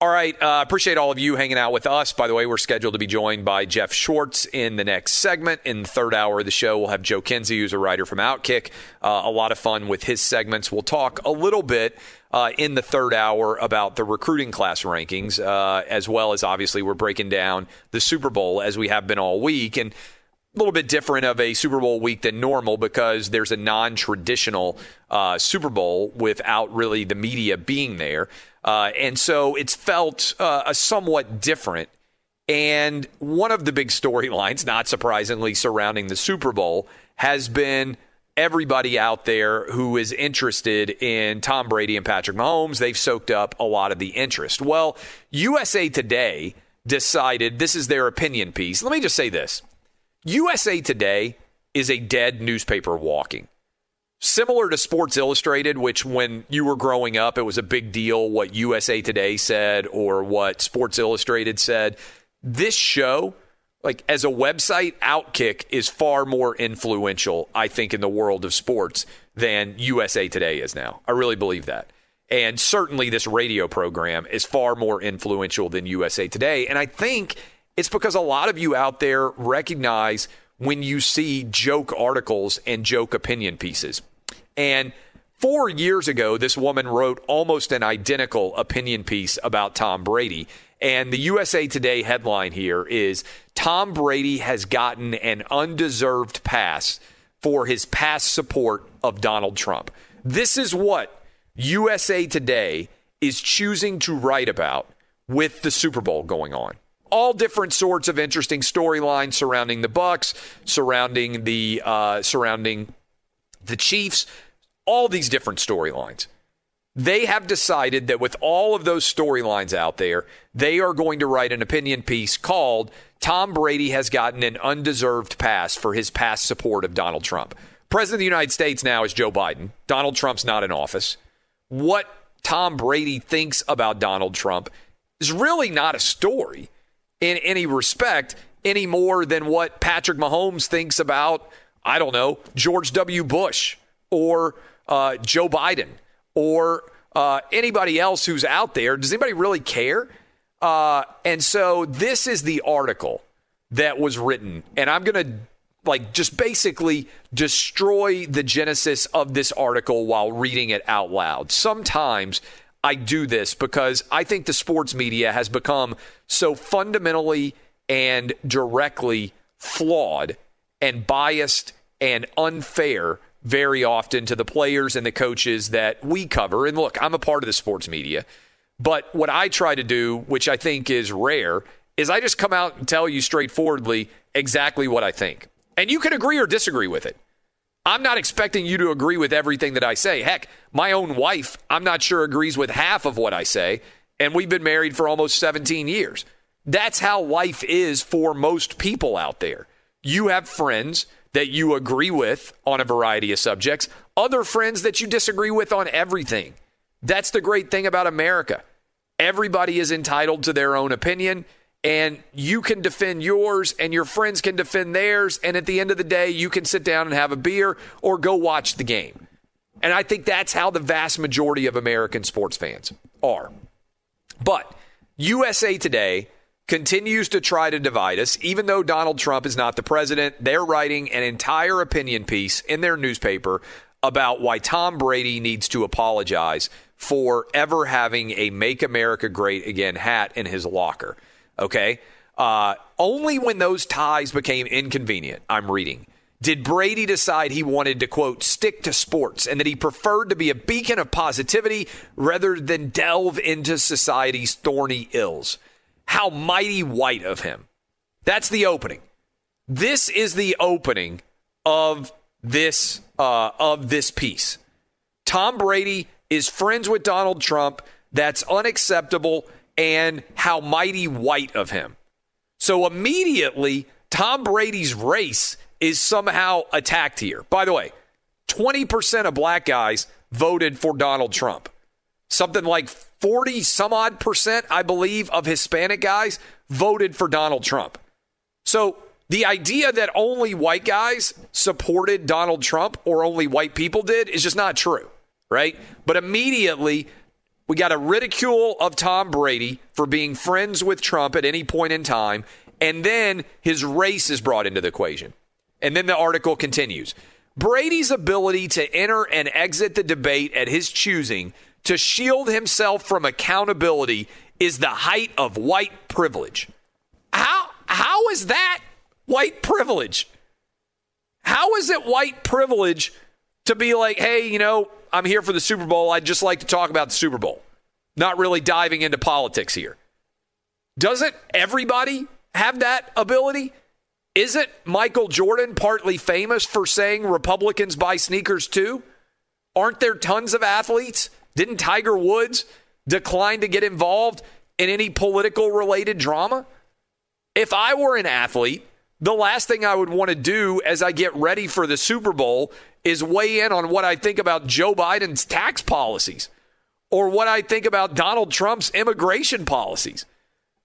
All right. Uh, appreciate all of you hanging out with us. By the way, we're scheduled to be joined by Jeff Schwartz in the next segment. In the third hour of the show, we'll have Joe Kinsey, who's a writer from Outkick. Uh, a lot of fun with his segments. We'll talk a little bit uh, in the third hour about the recruiting class rankings, uh, as well as obviously we're breaking down the Super Bowl as we have been all week. And a little bit different of a Super Bowl week than normal because there's a non traditional uh, Super Bowl without really the media being there. Uh, and so it's felt uh, somewhat different. And one of the big storylines, not surprisingly, surrounding the Super Bowl has been everybody out there who is interested in Tom Brady and Patrick Mahomes. They've soaked up a lot of the interest. Well, USA Today decided this is their opinion piece. Let me just say this USA Today is a dead newspaper walking similar to Sports Illustrated, which when you were growing up, it was a big deal what USA Today said or what Sports Illustrated said. This show, like as a website, Outkick is far more influential, I think, in the world of sports than USA Today is now. I really believe that. And certainly this radio program is far more influential than USA Today. And I think it's because a lot of you out there recognize when you see joke articles and joke opinion pieces. And four years ago, this woman wrote almost an identical opinion piece about Tom Brady. And the USA Today headline here is Tom Brady has gotten an undeserved pass for his past support of Donald Trump. This is what USA Today is choosing to write about with the Super Bowl going on. All different sorts of interesting storylines surrounding the Bucks, surrounding the uh, surrounding the Chiefs, all these different storylines. They have decided that with all of those storylines out there, they are going to write an opinion piece called Tom Brady has gotten an undeserved pass for his past support of Donald Trump. President of the United States now is Joe Biden. Donald Trump's not in office. What Tom Brady thinks about Donald Trump is really not a story in any respect any more than what Patrick Mahomes thinks about, I don't know, George W. Bush or uh, Joe Biden or uh, anybody else who's out there. Does anybody really care? Uh, and so this is the article that was written, and I'm going to like just basically destroy the genesis of this article while reading it out loud. Sometimes I do this because I think the sports media has become so fundamentally and directly flawed and biased and unfair very often to the players and the coaches that we cover. And look, I'm a part of the sports media, but what I try to do, which I think is rare, is I just come out and tell you straightforwardly exactly what I think. And you can agree or disagree with it. I'm not expecting you to agree with everything that I say. Heck, my own wife, I'm not sure agrees with half of what I say, and we've been married for almost 17 years. That's how life is for most people out there. You have friends that you agree with on a variety of subjects, other friends that you disagree with on everything. That's the great thing about America. Everybody is entitled to their own opinion, and you can defend yours, and your friends can defend theirs. And at the end of the day, you can sit down and have a beer or go watch the game. And I think that's how the vast majority of American sports fans are. But USA Today continues to try to divide us, even though Donald Trump is not the president. They're writing an entire opinion piece in their newspaper about why Tom Brady needs to apologize for ever having a Make America Great Again hat in his locker. Okay? Uh, only when those ties became inconvenient, I'm reading, did Brady decide he wanted to, quote, stick to sports and that he preferred to be a beacon of positivity rather than delve into society's thorny ills. How mighty white of him. That's the opening. This is the opening of this uh, of this piece. Tom Brady is friends with Donald Trump. That's unacceptable. And how mighty white of him. So immediately, Tom Brady's race is somehow attacked here. By the way, 20% of black guys voted for Donald Trump. Something like 40 some odd percent, I believe, of Hispanic guys voted for Donald Trump. So the idea that only white guys supported Donald Trump or only white people did is just not true, right? But immediately, we got a ridicule of Tom Brady for being friends with Trump at any point in time. And then his race is brought into the equation. And then the article continues Brady's ability to enter and exit the debate at his choosing to shield himself from accountability is the height of white privilege. How, how is that white privilege? How is it white privilege to be like, hey, you know, I'm here for the Super Bowl. I'd just like to talk about the Super Bowl. Not really diving into politics here. Doesn't everybody have that ability? Isn't Michael Jordan partly famous for saying Republicans buy sneakers too? Aren't there tons of athletes? Didn't Tiger Woods decline to get involved in any political related drama? If I were an athlete, the last thing I would want to do as I get ready for the Super Bowl is weigh in on what I think about Joe Biden's tax policies or what I think about Donald Trump's immigration policies.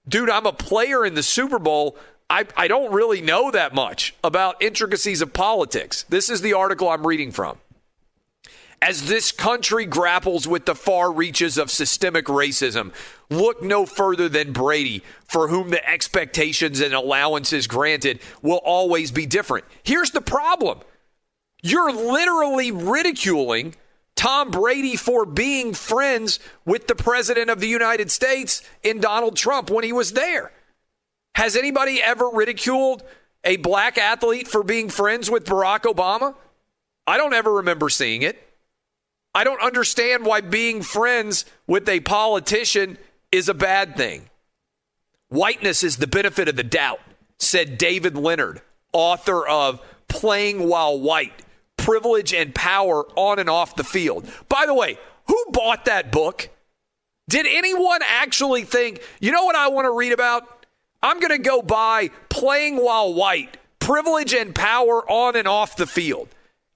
Dude, I'm a player in the Super Bowl. I, I don't really know that much about intricacies of politics. This is the article I'm reading from. As this country grapples with the far reaches of systemic racism, look no further than Brady, for whom the expectations and allowances granted will always be different. Here's the problem you're literally ridiculing Tom Brady for being friends with the President of the United States in Donald Trump when he was there. Has anybody ever ridiculed a black athlete for being friends with Barack Obama? I don't ever remember seeing it. I don't understand why being friends with a politician is a bad thing. Whiteness is the benefit of the doubt, said David Leonard, author of Playing While White Privilege and Power on and Off the Field. By the way, who bought that book? Did anyone actually think, you know what I want to read about? I'm going to go buy Playing While White Privilege and Power on and Off the Field.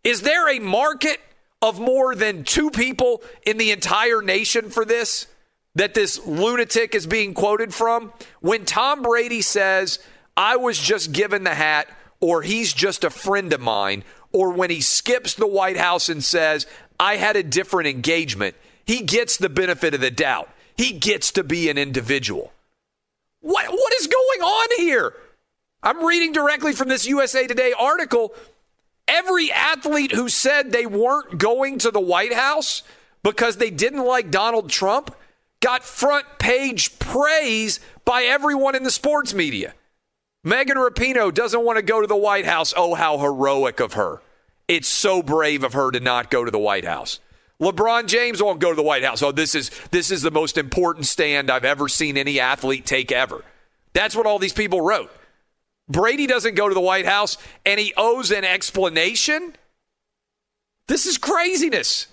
Is there a market of more than two people in the entire nation for this that this lunatic is being quoted from? When Tom Brady says, I was just given the hat, or he's just a friend of mine, or when he skips the White House and says, I had a different engagement, he gets the benefit of the doubt. He gets to be an individual. What, what is going on here? I'm reading directly from this USA Today article. Every athlete who said they weren't going to the White House because they didn't like Donald Trump got front page praise by everyone in the sports media. Megan Rapinoe doesn't want to go to the White House. Oh, how heroic of her. It's so brave of her to not go to the White House. LeBron James won't go to the White House. Oh, this is this is the most important stand I've ever seen any athlete take ever. That's what all these people wrote. Brady doesn't go to the White House and he owes an explanation. This is craziness.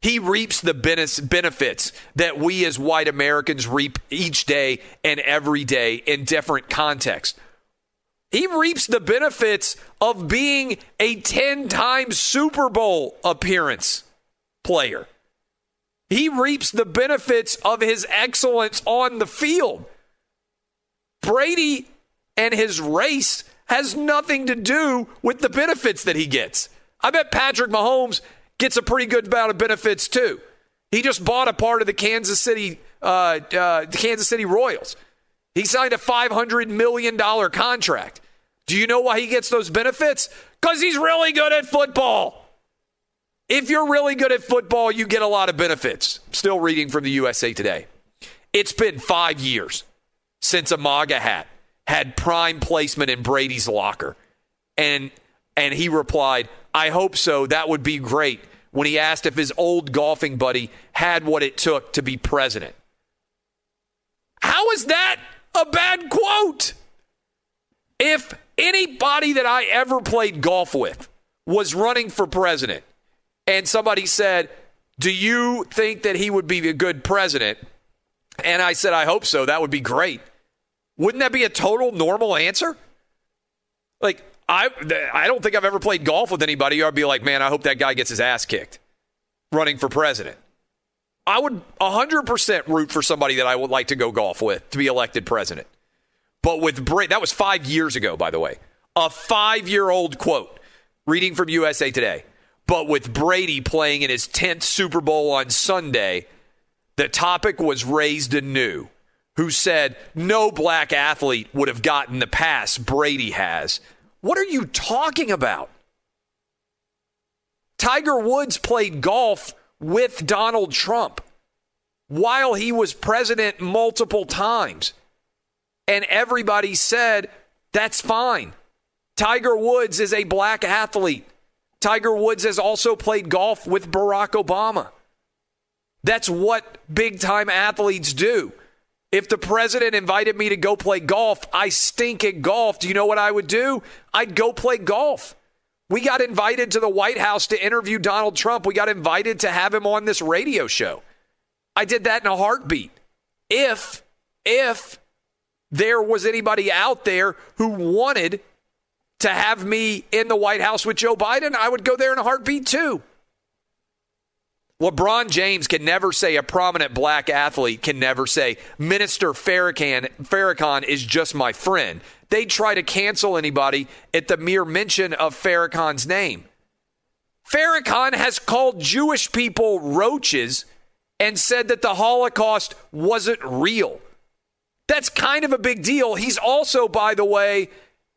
He reaps the benefits that we as white Americans reap each day and every day in different contexts. He reaps the benefits of being a 10 time Super Bowl appearance player. He reaps the benefits of his excellence on the field. Brady and his race has nothing to do with the benefits that he gets. I bet Patrick Mahomes gets a pretty good amount of benefits too. He just bought a part of the Kansas City, uh, uh, the Kansas City Royals. He signed a $500 million contract. Do you know why he gets those benefits? Because he's really good at football. If you're really good at football, you get a lot of benefits. Still reading from the USA Today. It's been five years since a MAGA hat had prime placement in Brady's locker. And and he replied, I hope so. That would be great. When he asked if his old golfing buddy had what it took to be president. How is that a bad quote? If anybody that I ever played golf with was running for president and somebody said, Do you think that he would be a good president? And I said, I hope so. That would be great. Wouldn't that be a total normal answer? Like, I, I don't think I've ever played golf with anybody. I'd be like, man, I hope that guy gets his ass kicked running for president. I would 100% root for somebody that I would like to go golf with to be elected president. But with Brady, that was five years ago, by the way. A five year old quote, reading from USA Today. But with Brady playing in his 10th Super Bowl on Sunday, the topic was raised anew who said no black athlete would have gotten the pass Brady has. What are you talking about? Tiger Woods played golf with Donald Trump while he was president multiple times. And everybody said, that's fine. Tiger Woods is a black athlete. Tiger Woods has also played golf with Barack Obama. That's what big time athletes do. If the president invited me to go play golf, I stink at golf. Do you know what I would do? I'd go play golf. We got invited to the White House to interview Donald Trump. We got invited to have him on this radio show. I did that in a heartbeat. If, if there was anybody out there who wanted to have me in the White House with Joe Biden, I would go there in a heartbeat too. LeBron James can never say a prominent black athlete can never say Minister Farrakhan, Farrakhan is just my friend. They try to cancel anybody at the mere mention of Farrakhan's name. Farrakhan has called Jewish people roaches and said that the Holocaust wasn't real. That's kind of a big deal. He's also, by the way,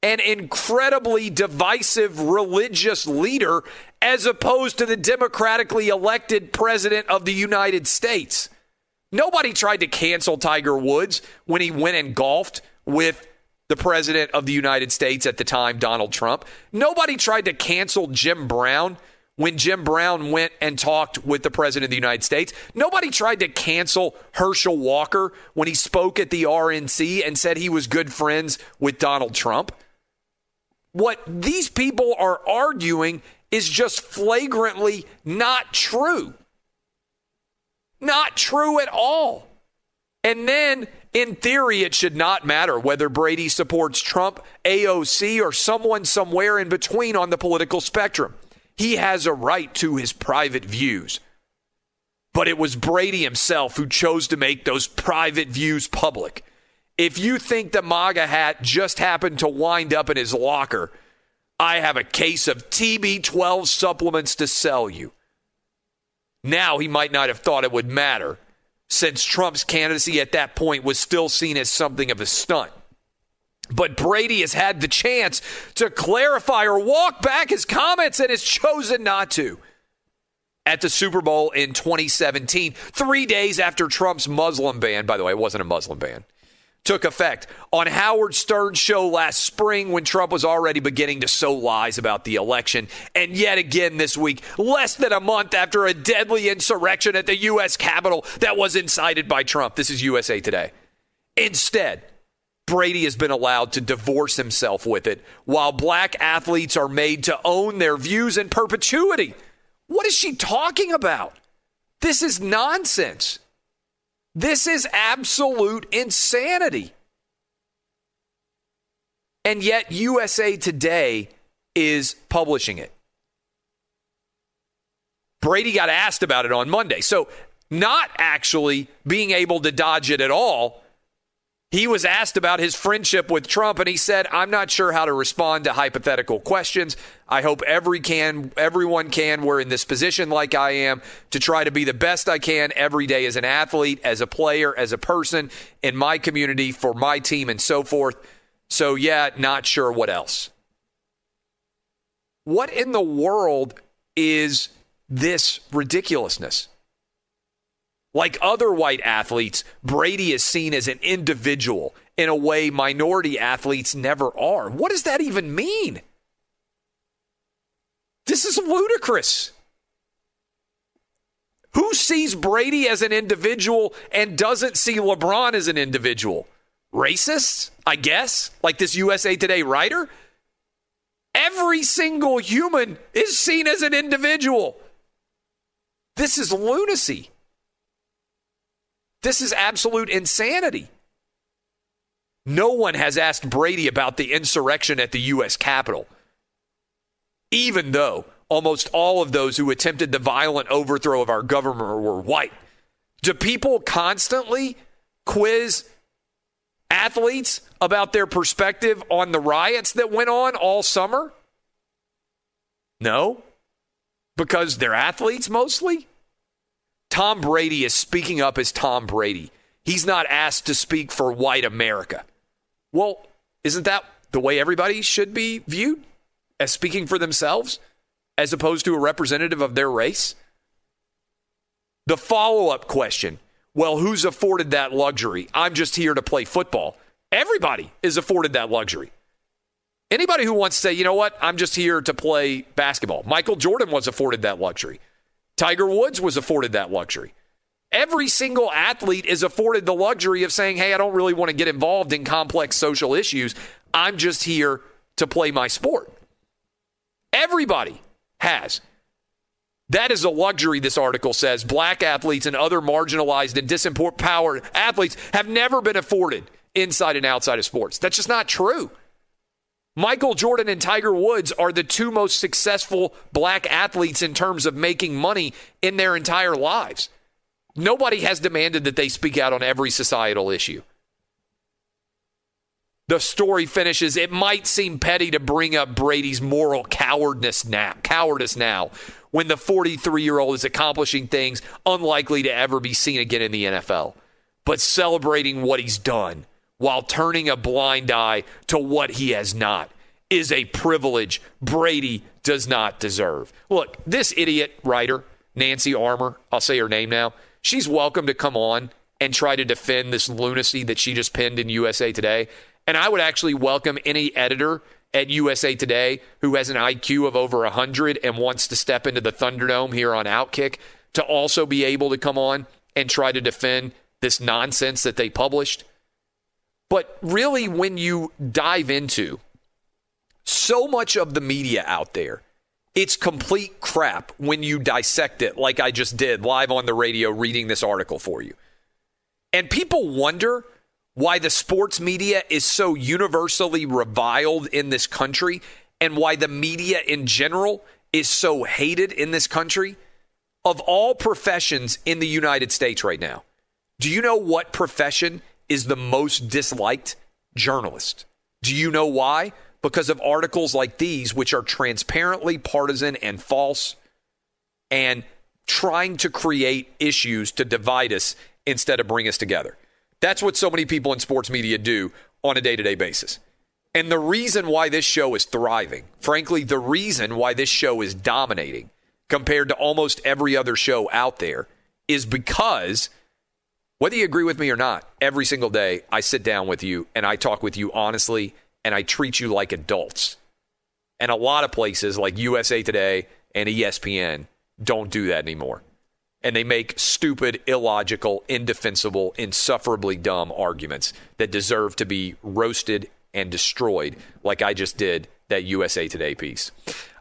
an incredibly divisive religious leader as opposed to the democratically elected president of the United States. Nobody tried to cancel Tiger Woods when he went and golfed with the president of the United States at the time, Donald Trump. Nobody tried to cancel Jim Brown when Jim Brown went and talked with the president of the United States. Nobody tried to cancel Herschel Walker when he spoke at the RNC and said he was good friends with Donald Trump. What these people are arguing is just flagrantly not true. Not true at all. And then, in theory, it should not matter whether Brady supports Trump, AOC, or someone somewhere in between on the political spectrum. He has a right to his private views. But it was Brady himself who chose to make those private views public. If you think the MAGA hat just happened to wind up in his locker, I have a case of TB12 supplements to sell you. Now he might not have thought it would matter, since Trump's candidacy at that point was still seen as something of a stunt. But Brady has had the chance to clarify or walk back his comments and has chosen not to. At the Super Bowl in 2017, three days after Trump's Muslim ban, by the way, it wasn't a Muslim ban took effect on Howard Stern's show last spring when Trump was already beginning to sow lies about the election. And yet again this week, less than a month after a deadly insurrection at the U.S. Capitol that was incited by Trump. This is USA Today. Instead, Brady has been allowed to divorce himself with it while black athletes are made to own their views in perpetuity. What is she talking about? This is nonsense. This is absolute insanity. And yet, USA Today is publishing it. Brady got asked about it on Monday. So, not actually being able to dodge it at all he was asked about his friendship with Trump, and he said, "I'm not sure how to respond to hypothetical questions. I hope every can, everyone can. We're in this position like I am to try to be the best I can every day as an athlete, as a player, as a person in my community, for my team, and so forth." So, yeah, not sure what else. What in the world is this ridiculousness? Like other white athletes, Brady is seen as an individual in a way minority athletes never are. What does that even mean? This is ludicrous. Who sees Brady as an individual and doesn't see LeBron as an individual? Racists, I guess, like this USA Today writer? Every single human is seen as an individual. This is lunacy. This is absolute insanity. No one has asked Brady about the insurrection at the U.S. Capitol, even though almost all of those who attempted the violent overthrow of our government were white. Do people constantly quiz athletes about their perspective on the riots that went on all summer? No, because they're athletes mostly. Tom Brady is speaking up as Tom Brady. He's not asked to speak for white America. Well, isn't that the way everybody should be viewed? As speaking for themselves, as opposed to a representative of their race? The follow up question well, who's afforded that luxury? I'm just here to play football. Everybody is afforded that luxury. Anybody who wants to say, you know what, I'm just here to play basketball. Michael Jordan was afforded that luxury. Tiger Woods was afforded that luxury. Every single athlete is afforded the luxury of saying, hey, I don't really want to get involved in complex social issues. I'm just here to play my sport. Everybody has. That is a luxury, this article says. Black athletes and other marginalized and disempowered athletes have never been afforded inside and outside of sports. That's just not true. Michael Jordan and Tiger Woods are the two most successful black athletes in terms of making money in their entire lives. Nobody has demanded that they speak out on every societal issue. The story finishes. It might seem petty to bring up Brady's moral cowardice now, cowardice now, when the 43 year old is accomplishing things unlikely to ever be seen again in the NFL. But celebrating what he's done while turning a blind eye to what he has not is a privilege Brady does not deserve. Look, this idiot writer, Nancy Armour, I'll say her name now, she's welcome to come on and try to defend this lunacy that she just penned in USA Today. And I would actually welcome any editor at USA Today who has an IQ of over 100 and wants to step into the Thunderdome here on Outkick to also be able to come on and try to defend this nonsense that they published. But really, when you dive into so much of the media out there, it's complete crap when you dissect it, like I just did live on the radio reading this article for you. And people wonder why the sports media is so universally reviled in this country and why the media in general is so hated in this country. Of all professions in the United States right now, do you know what profession is the most disliked journalist. Do you know why? Because of articles like these, which are transparently partisan and false and trying to create issues to divide us instead of bring us together. That's what so many people in sports media do on a day to day basis. And the reason why this show is thriving, frankly, the reason why this show is dominating compared to almost every other show out there is because Whether you agree with me or not, every single day I sit down with you and I talk with you honestly and I treat you like adults. And a lot of places like USA Today and ESPN don't do that anymore. And they make stupid, illogical, indefensible, insufferably dumb arguments that deserve to be roasted and destroyed, like I just did that USA Today piece.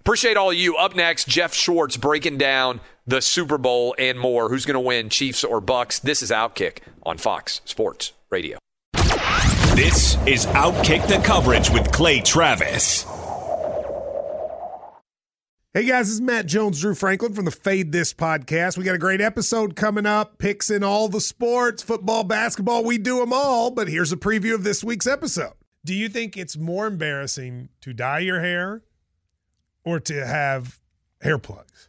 Appreciate all you. Up next, Jeff Schwartz breaking down the Super Bowl and more. Who's going to win, Chiefs or Bucks? This is Outkick on Fox Sports Radio. This is Outkick the Coverage with Clay Travis. Hey guys, this is Matt Jones, Drew Franklin from the Fade This podcast. We got a great episode coming up, picks in all the sports, football, basketball, we do them all. But here's a preview of this week's episode. Do you think it's more embarrassing to dye your hair or to have hair plugs?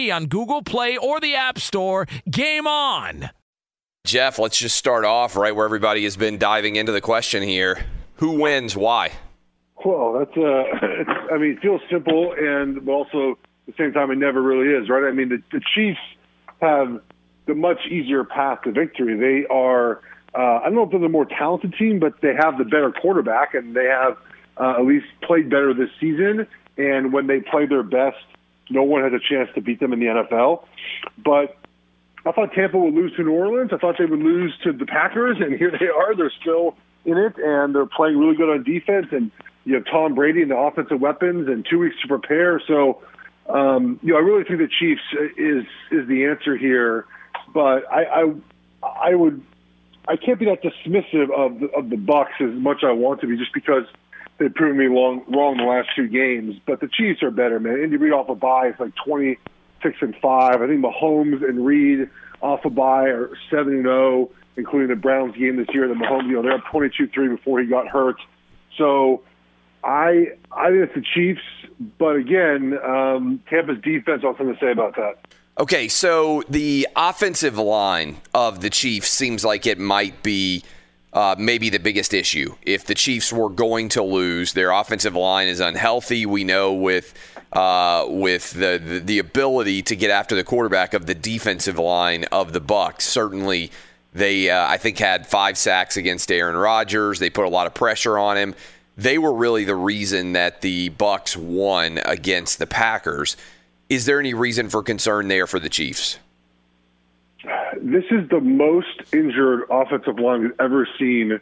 on Google Play or the App Store. Game on! Jeff, let's just start off right where everybody has been diving into the question here. Who wins? Why? Well, that's uh, I mean, it feels simple, and but also at the same time, it never really is, right? I mean, the, the Chiefs have the much easier path to victory. They are, uh, I don't know if they're the more talented team, but they have the better quarterback, and they have uh, at least played better this season. And when they play their best, no one has a chance to beat them in the NFL. But I thought Tampa would lose to New Orleans. I thought they would lose to the Packers, and here they are. They're still in it, and they're playing really good on defense. And you have Tom Brady and the offensive weapons, and two weeks to prepare. So, um, you know, I really think the Chiefs is is the answer here. But I, I, I would, I can't be that dismissive of the, of the Bucks as much as I want to be, just because they've proven me long, wrong the last two games. But the Chiefs are better, man. Andy Reid off a bye is like twenty six and five. I think Mahomes and Reid off a bye are seven and zero, including the Browns game this year. The Mahomes, you know, they're up twenty two three before he got hurt. So I I think it's the Chiefs, but again, um, Tampa's defense. I'll something to say about that. Okay, so the offensive line of the Chiefs seems like it might be uh, maybe the biggest issue. If the Chiefs were going to lose, their offensive line is unhealthy. We know with uh, with the, the, the ability to get after the quarterback of the defensive line of the Bucks. Certainly, they uh, I think had five sacks against Aaron Rodgers. They put a lot of pressure on him. They were really the reason that the Bucks won against the Packers. Is there any reason for concern there for the Chiefs? This is the most injured offensive line we've ever seen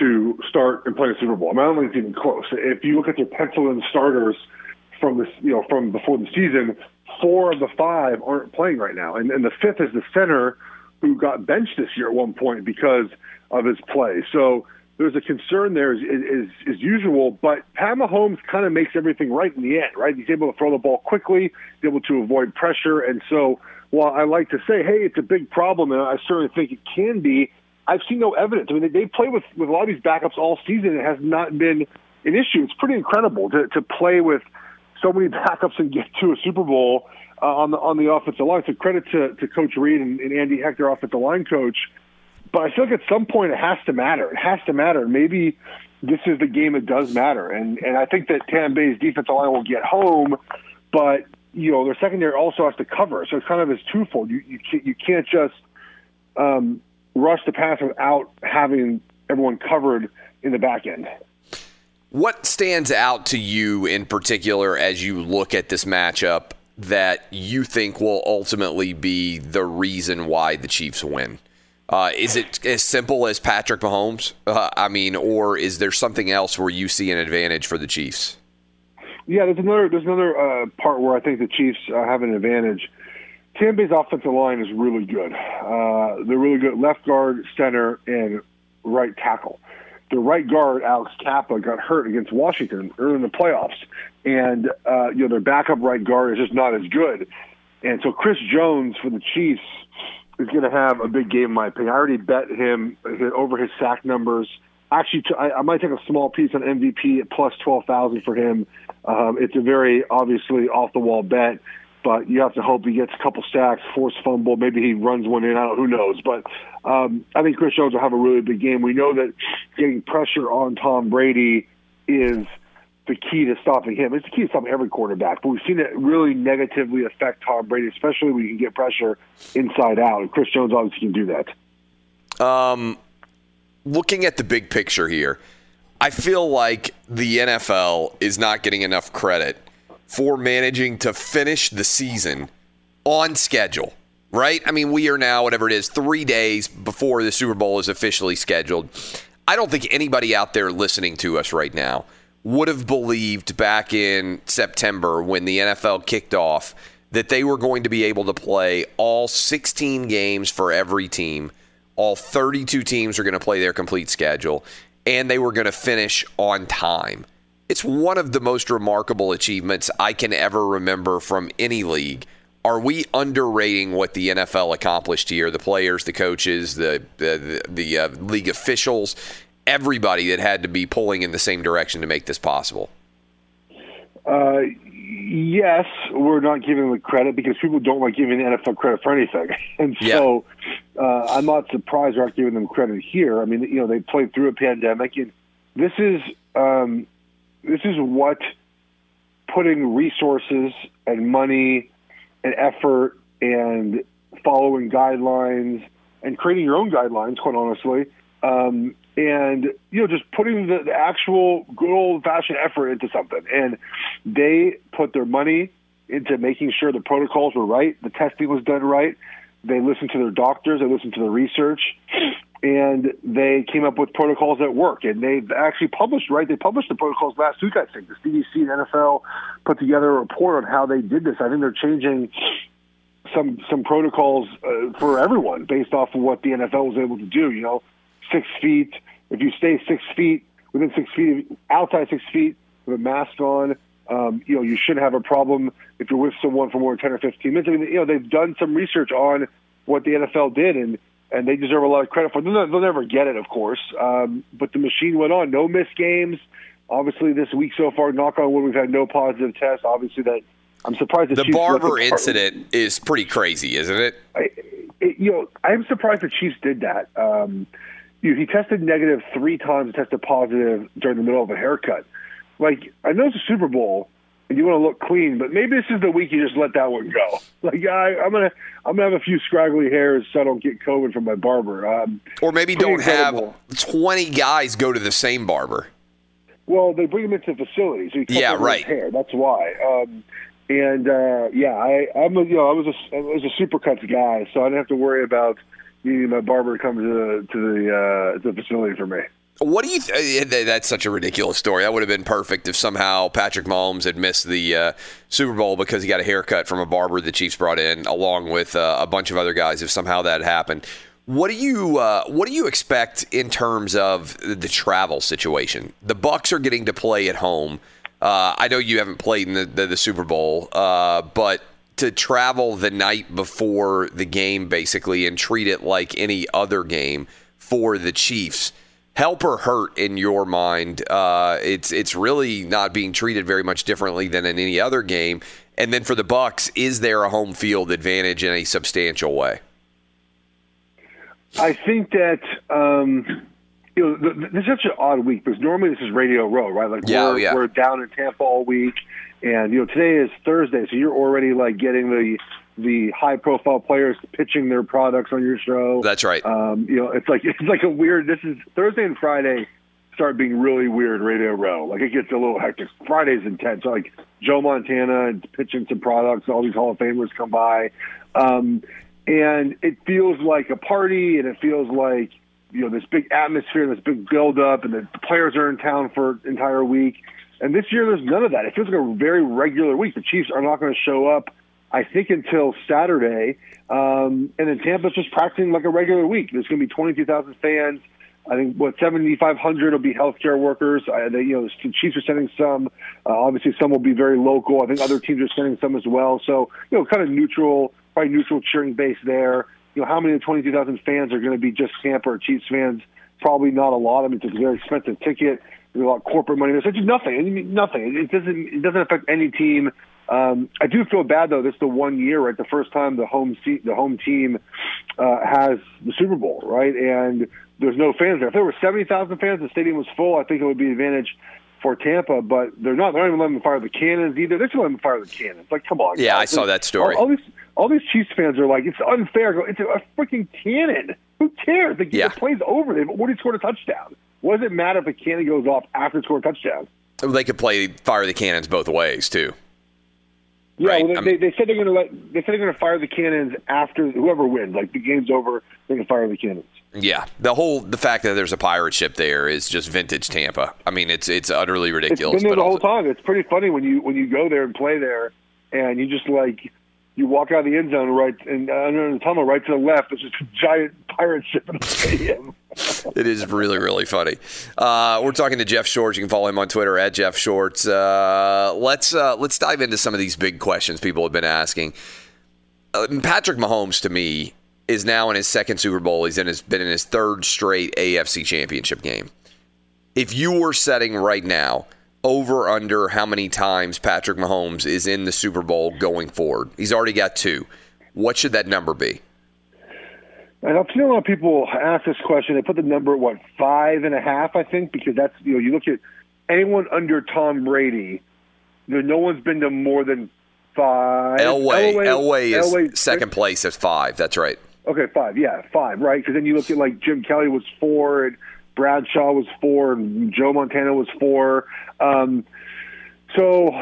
to start and play a Super Bowl. I, mean, I don't think it's even close. If you look at their pencil starters from this, you know, from before the season, four of the five aren't playing right now, and, and the fifth is the center who got benched this year at one point because of his play. So there's a concern there as, as, as usual, but Pat Mahomes kind of makes everything right in the end, right? He's able to throw the ball quickly, he's able to avoid pressure, and so while I like to say, hey, it's a big problem, and I certainly think it can be, I've seen no evidence. I mean, they, they play with, with a lot of these backups all season. It has not been an issue. It's pretty incredible to, to play with so many backups and get to a Super Bowl uh, on the on the offensive line. So credit to, to Coach Reid and, and Andy Hector, offensive line coach. But I feel like at some point it has to matter. It has to matter. Maybe this is the game that does matter. And and I think that Tampa Bay's defensive line will get home, but you know their secondary also has to cover. So it's kind of as twofold. You you can't, you can't just um, rush the pass without having everyone covered in the back end. What stands out to you in particular as you look at this matchup that you think will ultimately be the reason why the Chiefs win? Uh, is it as simple as Patrick Mahomes? Uh, I mean, or is there something else where you see an advantage for the Chiefs? Yeah, there's another there's another uh, part where I think the Chiefs uh, have an advantage. Tampa Bay's offensive line is really good. Uh, they're really good left guard, center, and right tackle. The right guard, Alex Cappa, got hurt against Washington early in the playoffs, and uh, you know their backup right guard is just not as good. And so Chris Jones for the Chiefs is going to have a big game, in my opinion. I already bet him over his sack numbers. Actually, I, might take a small piece on MVP at plus twelve thousand for him. Um, it's a very obviously off the wall bet, but you have to hope he gets a couple sacks, force fumble, maybe he runs one in. I don't, who knows? But um, I think Chris Jones will have a really big game. We know that getting pressure on Tom Brady is the key to stopping him. It's the key to stopping every quarterback, but we've seen it really negatively affect Tom Brady, especially when you can get pressure inside out. And Chris Jones obviously can do that. Um, looking at the big picture here, I feel like the NFL is not getting enough credit for managing to finish the season on schedule. Right? I mean, we are now, whatever it is, three days before the Super Bowl is officially scheduled. I don't think anybody out there listening to us right now would have believed back in September when the NFL kicked off that they were going to be able to play all 16 games for every team. All 32 teams are going to play their complete schedule, and they were going to finish on time. It's one of the most remarkable achievements I can ever remember from any league. Are we underrating what the NFL accomplished here? The players, the coaches, the the, the, uh, league officials, everybody that had to be pulling in the same direction to make this possible. Uh, yes, we're not giving them credit because people don't like giving the NFL credit for anything, and so uh, I'm not surprised we're not giving them credit here. I mean, you know, they played through a pandemic, and this is um, this is what putting resources and money and effort and following guidelines and creating your own guidelines, quite honestly, um, and you know just putting the, the actual good old fashioned effort into something. And they put their money into making sure the protocols were right, the testing was done right. They listened to their doctors, they listened to the research, and they came up with protocols that work. And they've actually published, right? They published the protocols last week, I think. The CDC and NFL put together a report on how they did this. I think they're changing some some protocols uh, for everyone based off of what the NFL was able to do. You know, six feet. If you stay six feet within six feet, outside six feet with a mask on, um, you know, you shouldn't have a problem if you're with someone for more than ten or fifteen minutes. I mean, you know, they've done some research on what the NFL did, and and they deserve a lot of credit for. it. They'll, they'll never get it, of course, um, but the machine went on. No missed games. Obviously, this week so far, knock on wood, we've had no positive tests. Obviously, that I'm surprised the, The barber incident is pretty crazy, isn't it? I, it, you know, I'm surprised the Chiefs did that. Um, he tested negative three times, and tested positive during the middle of a haircut. Like, I know it's a Super Bowl and you want to look clean, but maybe this is the week you just let that one go. Like, I, I'm gonna, I'm gonna have a few scraggly hairs so I don't get COVID from my barber. Um, Or maybe don't have 20 guys go to the same barber. Well, they bring him into the facility, so he cuts Yeah, right. his hair. That's why. Um, and uh, yeah, I, I'm a, you know I was a I was a supercuts guy, so I didn't have to worry about needing my barber to come to the to the uh, the facility for me. What do you? Th- eh, that's such a ridiculous story. That would have been perfect if somehow Patrick Mahomes had missed the uh, Super Bowl because he got a haircut from a barber the Chiefs brought in, along with uh, a bunch of other guys. If somehow that happened, what do you uh, what do you expect in terms of the travel situation? The Bucs are getting to play at home. Uh, I know you haven't played in the, the, the Super Bowl, uh, but to travel the night before the game, basically, and treat it like any other game for the Chiefs help or hurt in your mind? Uh, it's it's really not being treated very much differently than in any other game. And then for the Bucs, is there a home field advantage in a substantial way? I think that um, you know th- th- this is such an odd week because normally this is Radio Row, right? Like Yeah, we're yeah. we're down in Tampa all week, and you know today is Thursday, so you're already like getting the the high profile players pitching their products on your show. That's right. Um, you know, it's like it's like a weird. This is Thursday and Friday start being really weird Radio Row. Like it gets a little hectic. Friday's intense. Like Joe Montana and pitching some products. All these Hall of Famers come by, um, and it feels like a party, and it feels like you know this big atmosphere, this big build up, and the players are in town for an entire week. And this year, there's none of that. It feels like a very regular week. The Chiefs are not going to show up. I think until Saturday, um, and then Tampa's just practicing like a regular week. There's going to be 22,000 fans. I think what 7,500 will be healthcare workers. I, they, you know, the Chiefs are sending some. Uh, obviously, some will be very local. I think other teams are sending some as well. So, you know, kind of neutral, probably neutral cheering base there. You know, how many of the 22,000 fans are going to be just Tampa or Chiefs fans? Probably not a lot. I mean, it's a very expensive ticket. There's a lot of corporate money. There's just nothing. Nothing. It doesn't. It doesn't affect any team. Um, I do feel bad though. This is the one year, right? The first time the home seat, the home team uh, has the Super Bowl, right? And there's no fans there. If there were seventy thousand fans, the stadium was full. I think it would be an advantage for Tampa, but they're not. They're not even letting them fire the cannons either. They're just letting them fire the cannons. Like, come on. Yeah, guys. I saw that story. All, all these all these Chiefs fans are like, it's unfair. It's a, a freaking cannon. Who cares? The, Yeah. the play's over. They've already scored a touchdown. What does it matter if a cannon goes off after it's scored a touchdown? They could play fire the cannons both ways too. Yeah, Right, well, they, um, they said they're going to let. They said they're going to fire the cannons after whoever wins. Like the game's over, they can fire the cannons. Yeah, the whole the fact that there's a pirate ship there is just vintage Tampa. I mean, it's it's utterly It's ridiculous. been there but the whole also- time. It's pretty funny when you when you go there and play there, and you just like you walk out of the end zone right and uh, under the tunnel right to the left. There's just a giant pirate ship in the stadium. It is really, really funny. Uh, we're talking to Geoff Schwartz. You can follow him on Twitter at Geoff Schwartz. Uh, let's uh, let's dive into some of these big questions people have been asking. Uh, Patrick Mahomes, to me, is now in his second Super Bowl. He's in his, been in his third straight AFC Championship game. If you were setting right now over under how many times Patrick Mahomes is in the Super Bowl going forward, he's already got two. What should that number be? And I've seen a lot of people ask this question. They put the number at what five and a half, I think, because that's you know you look at anyone under Tom Brady. You know, no one's been to more than five. Elway, Elway, Elway is Elway- second place at five. That's right. Okay, five. Yeah, five. Right, because then you look at like Jim Kelly was four, and Bradshaw was four, and Joe Montana was four. Um, so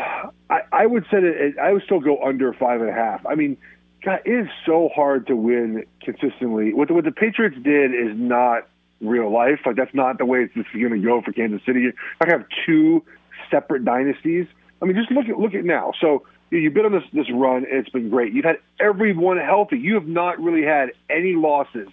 I, I would say that I would still go under five and a half. I mean, God, it is so hard to win consistently. What the, what the Patriots did is not real life. Like that's not the way it's going to go for Kansas City. I have two separate dynasties. I mean, just look at look at now. So you- you've been on this this run. And it's been great. You've had everyone healthy. You have not really had any losses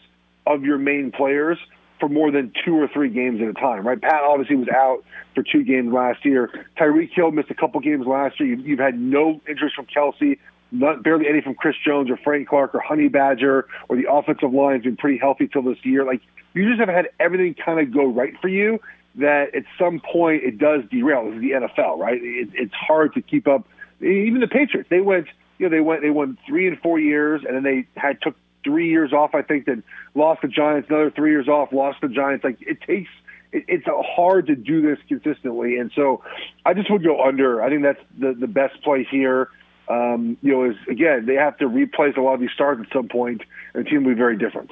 of your main players for more than two or three games at a time, right? Pat obviously was out for two games last year. Tyreek Hill missed a couple games last year. You've, you've had no interest from Kelce, not barely any from Chris Jones or Frank Clark or Honey Badger, or the offensive line's been pretty healthy till this year. Like you just have had everything kind of go right for you. That at some point it does derail. This is the NFL, right? It, it's hard to keep up. Even the Patriots, they went, you know, they went, they won three and four years, and then they had took three years off. I think then lost the Giants, another three years off, lost the Giants. Like it takes, it, it's hard to do this consistently, and so I just would go under. I think that's the the best play here. Um, you know, is again they have to replace a lot of these stars at some point, and the team will be very different.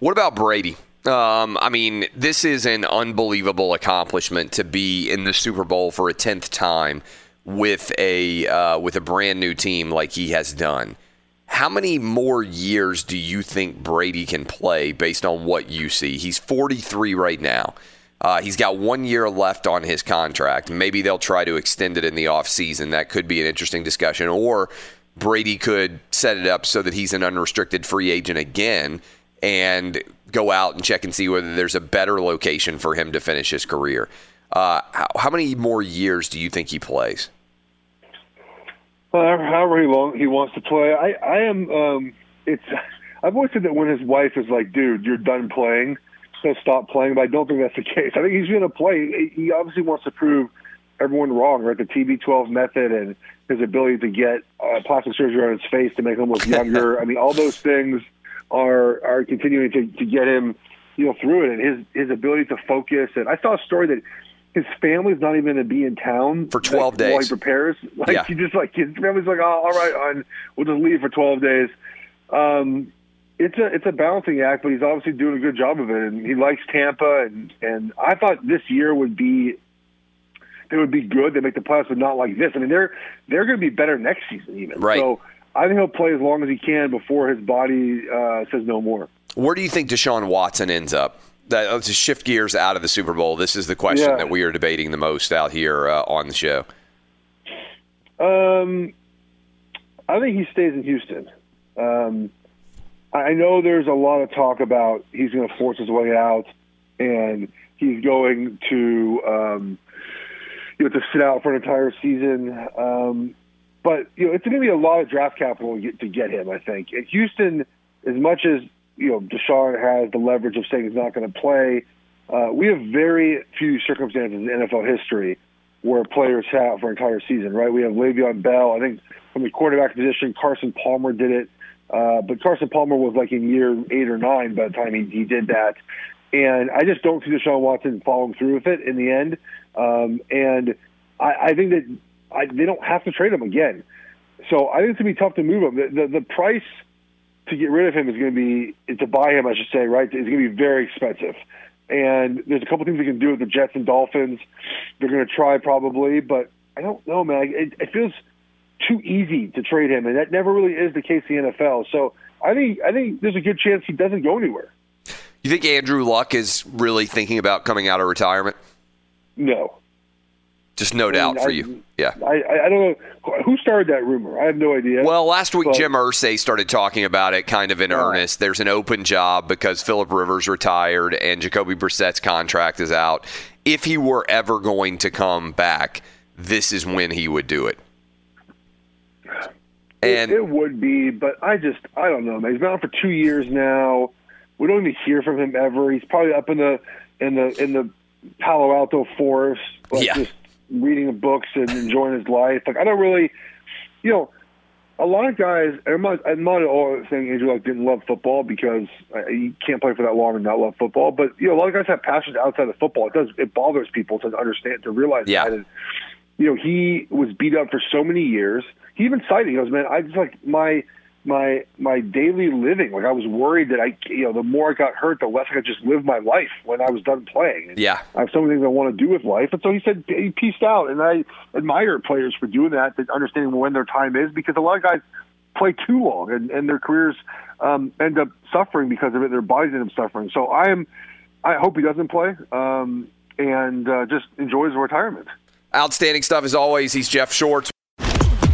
What about Brady? Um, I mean, this is an unbelievable accomplishment to be in the Super Bowl for a tenth time with a uh, with a brand new team like he has done. How many more years do you think Brady can play based on what you see? He's 43 right now. Uh, he's got one year left on his contract. Maybe they'll try to extend it in the offseason. That could be an interesting discussion. Or Brady could set it up so that he's an unrestricted free agent again and go out and check and see whether there's a better location for him to finish his career. Uh, how, how many more years do you think he plays? However he long he wants to play. I I am. Um, it's. I've always said that when his wife is like, "Dude, you're done playing," he'll stop playing. But I don't think that's the case. I think he's going to play. He obviously wants to prove everyone wrong, right? The TB12 method and his ability to get uh, plastic surgery on his face to make him look younger. I mean, all those things are are continuing to, to get him, you know, through it. And his his ability to focus. And I saw a story that his family's not even going to be in town For 12 like, while he prepares. Like Yeah. he just like his family's like, oh, all right, on we'll just leave for twelve days. Um, it's a it's a balancing act, but he's obviously doing a good job of it, and he likes Tampa. And and I thought this year would be it would be good. They make the playoffs, but not like this. I mean, they're they're going to be better next season, even. Right. So I think he'll play as long as he can before his body uh, says no more. Where do you think Deshaun Watson ends up? That, let's just shift gears out of the Super Bowl. This is the question Yeah. that we are debating the most out here uh, on the show. Um, I think he stays in Houston. Um, I know there's a lot of talk about he's going to force his way out, and he's going to, um, you know, to sit out for an entire season. Um, but you know, it's going to be a lot of draft capital to get, to get him. I think. And Houston, as much as you know, Deshaun has the leverage of saying he's not going to play. Uh, we have very few circumstances in NFL history where players sat for an entire season, right? We have Le'Veon Bell. I think from the quarterback position, Carson Palmer did it. Uh, but Carson Palmer was like in year eight or nine by the time he, he did that. And I just don't see Deshaun Watson following through with it in the end. Um, and I, I think that I, they don't have to trade him again. So I think it's going to be tough to move him. The, the, the price to get rid of him is going to be, to buy him, I should say, right, is going to be very expensive. And there's a couple things they can do with the Jets and Dolphins. They're going to try probably, but I don't know, man. It, it feels too easy to trade him, and that never really is the case in the NFL. So I think I think there's a good chance he doesn't go anywhere. You think Andrew Luck is really thinking about coming out of retirement? No, Just no I doubt for I- you. Yeah. I, I don't know who started that rumor. I have no idea. Well, last week But- Jim Irsay started talking about it kind of in earnest. There's an open job because Philip Rivers retired and Jacoby Brissett's contract is out. If he were ever going to come back, this is when he would do it. And it, it would be, but I just I don't know, man. He's been on for two years now. We don't even hear from him ever. He's probably up in the in the in the Palo Alto forest, like Yeah. just reading books and enjoying his life. Like I don't really, you know, a lot of guys. I'm not I'm not at all saying Andrew Luck didn't love football because uh, you can't play for that long and not love football. But you know, a lot of guys have passions outside of football. It does it bothers people to understand to realize Yeah. that. And, you know, he was beat up for so many years. He even cited, he goes, man, I just like my my my daily living. Like I was worried that I, you know, the more I got hurt, the less I could just live my life when I was done playing. And Yeah. I have so many things I want to do with life, and so he said he pieced out. And I admire players for doing that, that understanding when their time is, because a lot of guys play too long, and, and their careers um, end up suffering because of it. Their bodies end up suffering. So I am, I hope he doesn't play, um, and uh, just enjoys retirement. outstanding stuff as always. He's Geoff Schwartz.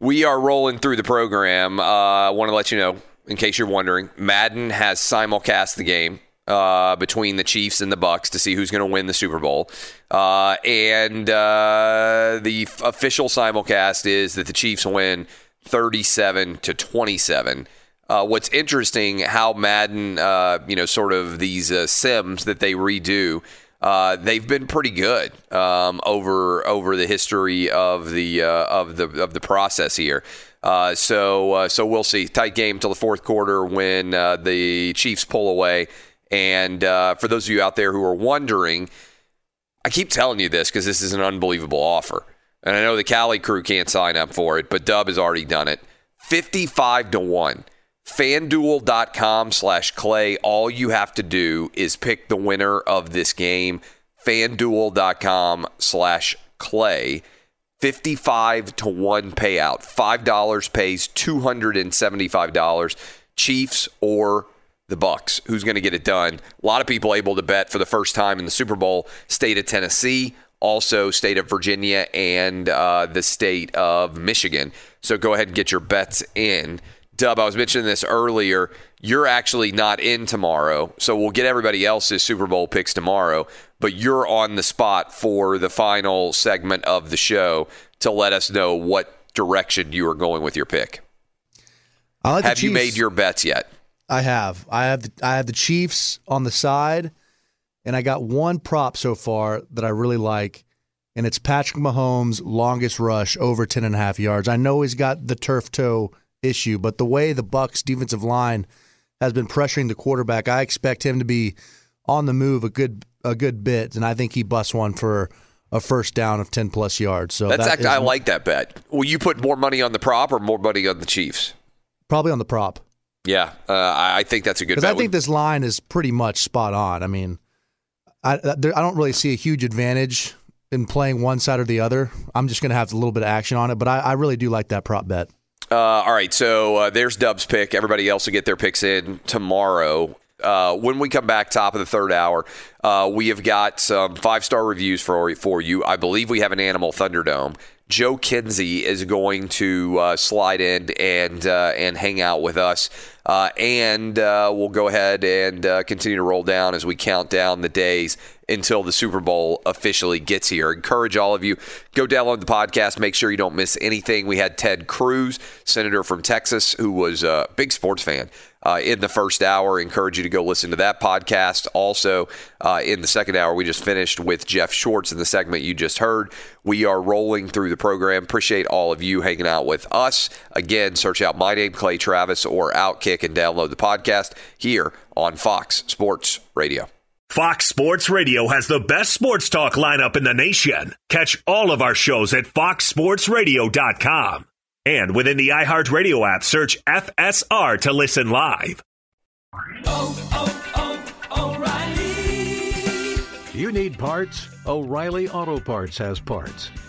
We are rolling through the program. I uh, want to let you know, in case you're wondering, Madden has simulcast the game uh, between the Chiefs and the Bucs to see who's going to win the Super Bowl. Uh, and uh, the f- official simulcast is that the Chiefs win 37 to 27. Uh, what's interesting, how Madden, uh, you know, sort of these sims that they redo uh, they've been pretty good um, over over the history of the uh, of the of the process here. Uh, so uh, so we'll see. Tight game till the fourth quarter when uh, the Chiefs pull away. And for those of you out there who are wondering, I keep telling you this because this is an unbelievable offer, and I know the Cali crew can't sign up for it, but Dub has already done it. Fifty-five to one fanduel.com slash clay. All you have to do is pick the winner of this game. Fanduel.com slash clay. 55 to 1 payout. $5 pays $275 chiefs or the bucs. Who's going to get it done? A lot of people able to bet for the first time in the super bowl. State of tennessee also state of virginia and uh, the state of michigan. So go ahead and get your bets in Dub, I was mentioning this earlier. You're actually not in tomorrow, so we'll get everybody else's Super Bowl picks tomorrow. But you're on the spot for the final segment of the show to let us know what direction you are going with your pick. Like have you made your bets yet? I have. I have. The, I have the Chiefs on the side, and I got one prop so far that I really like, and it's Patrick Mahomes' longest rush over 10 and a half yards. I know he's got the turf toe issue. But the way the Bucs defensive line has been pressuring the quarterback, I expect him to be on the move a good a good bit, and I think he busts one for a first down of ten plus yards. So that's that actually, I like that bet. Will you put more money on the prop or more money on the Chiefs? Probably on the prop. Yeah, uh, I think that's a good. Because I think this line is pretty much spot on. I mean, I I don't really see a huge advantage in playing one side or the other. I'm just going to have a little bit of action on it, but I, I really do like that prop bet. Uh, all right, so uh, there's Dub's pick. Everybody else will get their picks in tomorrow. Uh, when we come back, top of the third hour, uh, we have got some five star reviews for for you. I believe we have an Animal Thunderdome. Joe Kinsey is going to uh, slide in and and hang out with us, and we'll go ahead and continue to roll down as we count down the days until the Super Bowl officially gets here. Encourage all of you go download the podcast. Make sure you don't miss anything. We had Ted Cruz, senator from Texas, who was a big sports fan uh, in the first hour. Encourage you to go listen to that podcast. Also, uh, in the second hour, we just finished with Geoff Schwartz in the segment you just heard. We are rolling through the program. Appreciate all of you hanging out with us. Again, search out my name, Clay Travis, or Outkick and download the podcast here on Fox Sports Radio. Fox Sports Radio has the best sports talk lineup in the nation. Catch all of our shows at foxsportsradio.com. And within the iHeartRadio app, search FSR to listen live. Oh, oh, oh, O'Reilly. You need parts? O'Reilly Auto Parts has parts.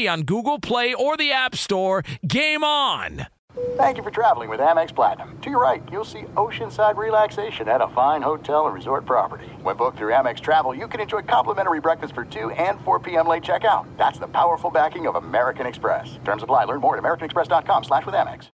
free on Google Play or the App Store. Game on! Thank you for traveling with Amex Platinum. To your right, you'll see oceanside relaxation at a fine hotel and resort property. When booked through Amex Travel, you can enjoy complimentary breakfast for 2 and 4 p.m. late checkout. That's the powerful backing of American Express. Terms apply. Learn more at americanexpress.com slash with Amex.